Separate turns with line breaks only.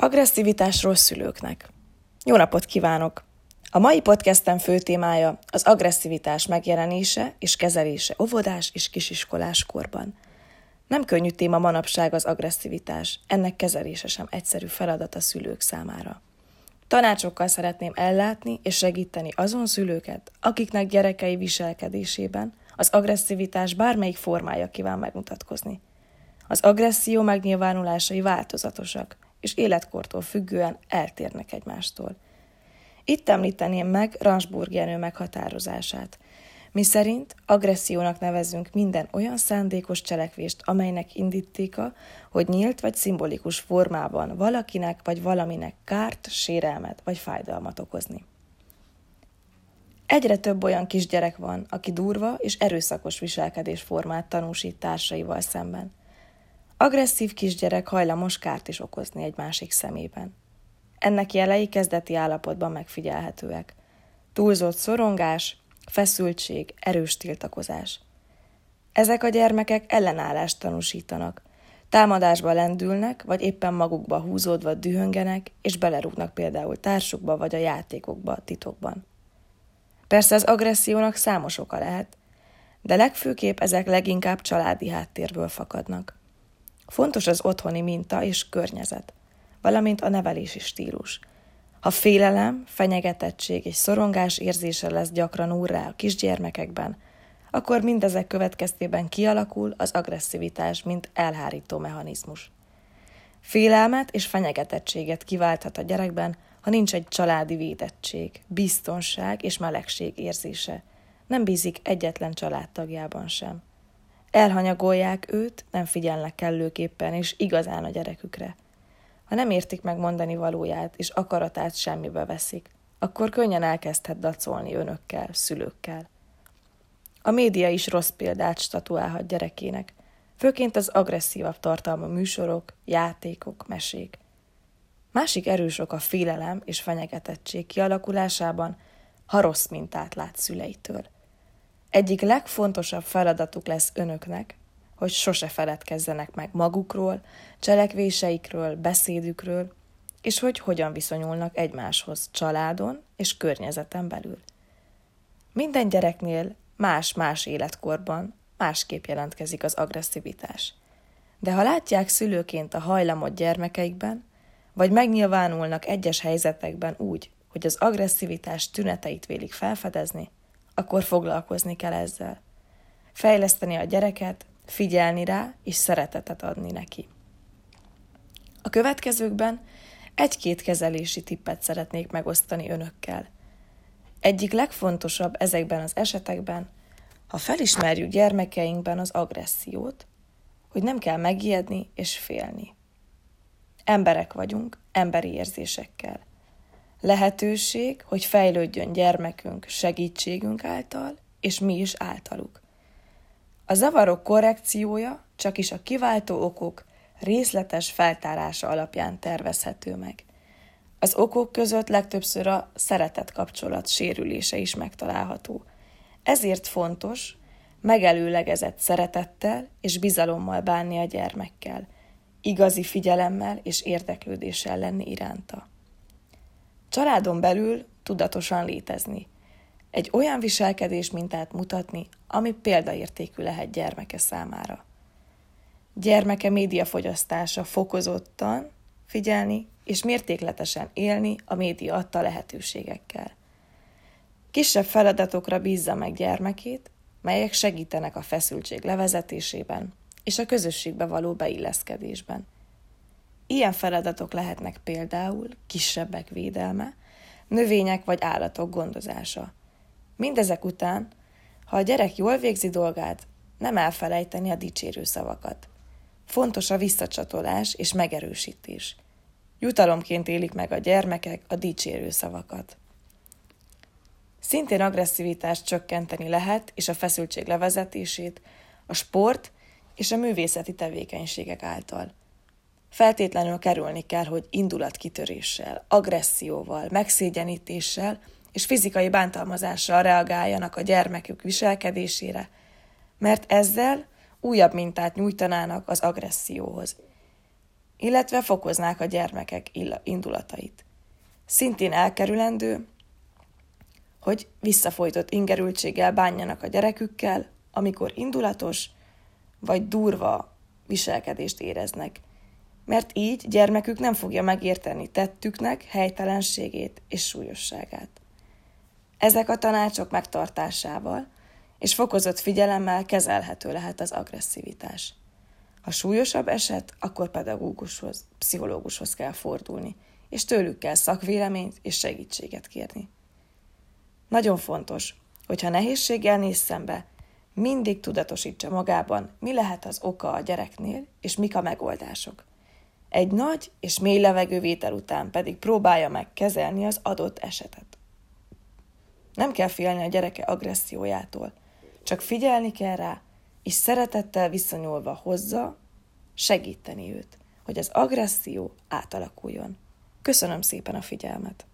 Agresszivitásról szülőknek. Jó napot kívánok! A mai podcastem fő témája az agresszivitás megjelenése és kezelése óvodás és kisiskolás korban. Nem könnyű téma manapság az agresszivitás, ennek kezelése sem egyszerű feladat a szülők számára. Tanácsokkal szeretném ellátni és segíteni azon szülőket, akiknek gyerekei viselkedésében az agresszivitás bármelyik formája kíván megmutatkozni. Az agresszió megnyilvánulásai változatosak – és életkortól függően eltérnek egymástól. Itt említeném meg Ransburg Jenő meghatározását, mi szerint agressziónak nevezünk minden olyan szándékos cselekvést, amelynek indítéka, hogy nyílt vagy szimbolikus formában valakinek vagy valaminek kárt, sérelmet vagy fájdalmat okozni. Egyre több olyan kisgyerek van, aki durva és erőszakos viselkedésformát tanúsít társaival szemben. Agresszív kisgyerek hajlamos kárt is okozni egy másik szemében. Ennek jelei kezdeti állapotban megfigyelhetőek. Túlzott szorongás, feszültség, erős tiltakozás. Ezek a gyermekek ellenállást tanúsítanak. Támadásba lendülnek, vagy éppen magukba húzódva dühöngenek, és belerúgnak például társukba vagy a játékokba titokban. Persze az agressziónak számos oka lehet, de legfőképp ezek leginkább családi háttérből fakadnak. Fontos az otthoni minta és környezet, valamint a nevelési stílus. Ha félelem, fenyegetettség és szorongás érzése lesz gyakran úrrá a kisgyermekekben, akkor mindezek következtében kialakul az agresszivitás, mint elhárító mechanizmus. Félelmet és fenyegetettséget kiválthat a gyerekben, ha nincs egy családi védettség, biztonság és melegség érzése. Nem bízik egyetlen családtagjában sem. Elhanyagolják őt, nem figyelnek kellőképpen, és igazán a gyerekükre. Ha nem értik meg mondani valóját, és akaratát semmibe veszik, akkor könnyen elkezdhet dacolni önökkel, szülőkkel. A média is rossz példát statuálhat gyerekének, főként az agresszívabb tartalma műsorok, játékok, mesék. Másik erős ok a félelem és fenyegetettség kialakulásában, ha rossz mintát lát szüleitől – egyik legfontosabb feladatuk lesz önöknek, hogy sose feledkezzenek meg magukról, cselekvéseikről, beszédükről, és hogy hogyan viszonyulnak egymáshoz családon és környezeten belül. Minden gyereknél más-más életkorban másképp jelentkezik az agresszivitás. De ha látják szülőként a hajlamot gyermekeikben, vagy megnyilvánulnak egyes helyzetekben úgy, hogy az agresszivitás tüneteit vélik felfedezni, akkor foglalkozni kell ezzel. Fejleszteni a gyereket, figyelni rá, és szeretetet adni neki. A következőkben egy-két kezelési tippet szeretnék megosztani önökkel. Egyik legfontosabb ezekben az esetekben, ha felismerjük gyermekeinkben az agressziót, hogy nem kell megijedni és félni. Emberek vagyunk, emberi érzésekkel. Lehetőség, hogy fejlődjön gyermekünk segítségünk által, és mi is általuk. A zavarok korrekciója csak is a kiváltó okok részletes feltárása alapján tervezhető meg. Az okok között legtöbbször a szeretet kapcsolat sérülése is megtalálható. Ezért fontos megelőlegezett szeretettel és bizalommal bánni a gyermekkel, igazi figyelemmel és érdeklődéssel lenni iránta. Családon belül tudatosan létezni. Egy olyan viselkedés mintát mutatni, ami példaértékű lehet gyermeke számára. Gyermeke médiafogyasztása fokozottan figyelni és mértékletesen élni a média adta lehetőségekkel. Kisebb feladatokra bízza meg gyermekét, melyek segítenek a feszültség levezetésében és a közösségbe való beilleszkedésben – Ilyen feladatok lehetnek például kisebbek védelme, növények vagy állatok gondozása. Mindezek után, ha a gyerek jól végzi dolgát, nem elfelejteni a dicsérő szavakat. Fontos a visszacsatolás és megerősítés. Jutalomként élik meg a gyermekek a dicsérő szavakat. Szintén agresszivitást csökkenteni lehet, és a feszültség levezetését a sport és a művészeti tevékenységek által. Feltétlenül kerülni kell, hogy indulatkitöréssel, agresszióval, megszégyenítéssel és fizikai bántalmazással reagáljanak a gyermekük viselkedésére, mert ezzel újabb mintát nyújtanának az agresszióhoz. illetve fokoznák a gyermekek indulatait. Szintén elkerülendő, hogy visszafolytott ingerültséggel bánjanak a gyerekükkel, amikor indulatos vagy durva viselkedést éreznek, mert így gyermekük nem fogja megérteni tettüknek helytelenségét és súlyosságát. Ezek a tanácsok megtartásával és fokozott figyelemmel kezelhető lehet az agresszivitás. Ha súlyosabb eset, akkor pedagógushoz, pszichológushoz kell fordulni, és tőlük kell szakvéleményt és segítséget kérni. Nagyon fontos, hogyha nehézséggel néz szembe, mindig tudatosítsa magában, mi lehet az oka a gyereknél, és mik a megoldások. Egy nagy és mély levegővétel után pedig próbálja meg kezelni az adott esetet. Nem kell félni a gyereke agressziójától, csak figyelni kell rá, és szeretettel viszonyulva hozza, segíteni őt, hogy az agresszió átalakuljon. Köszönöm szépen a figyelmet!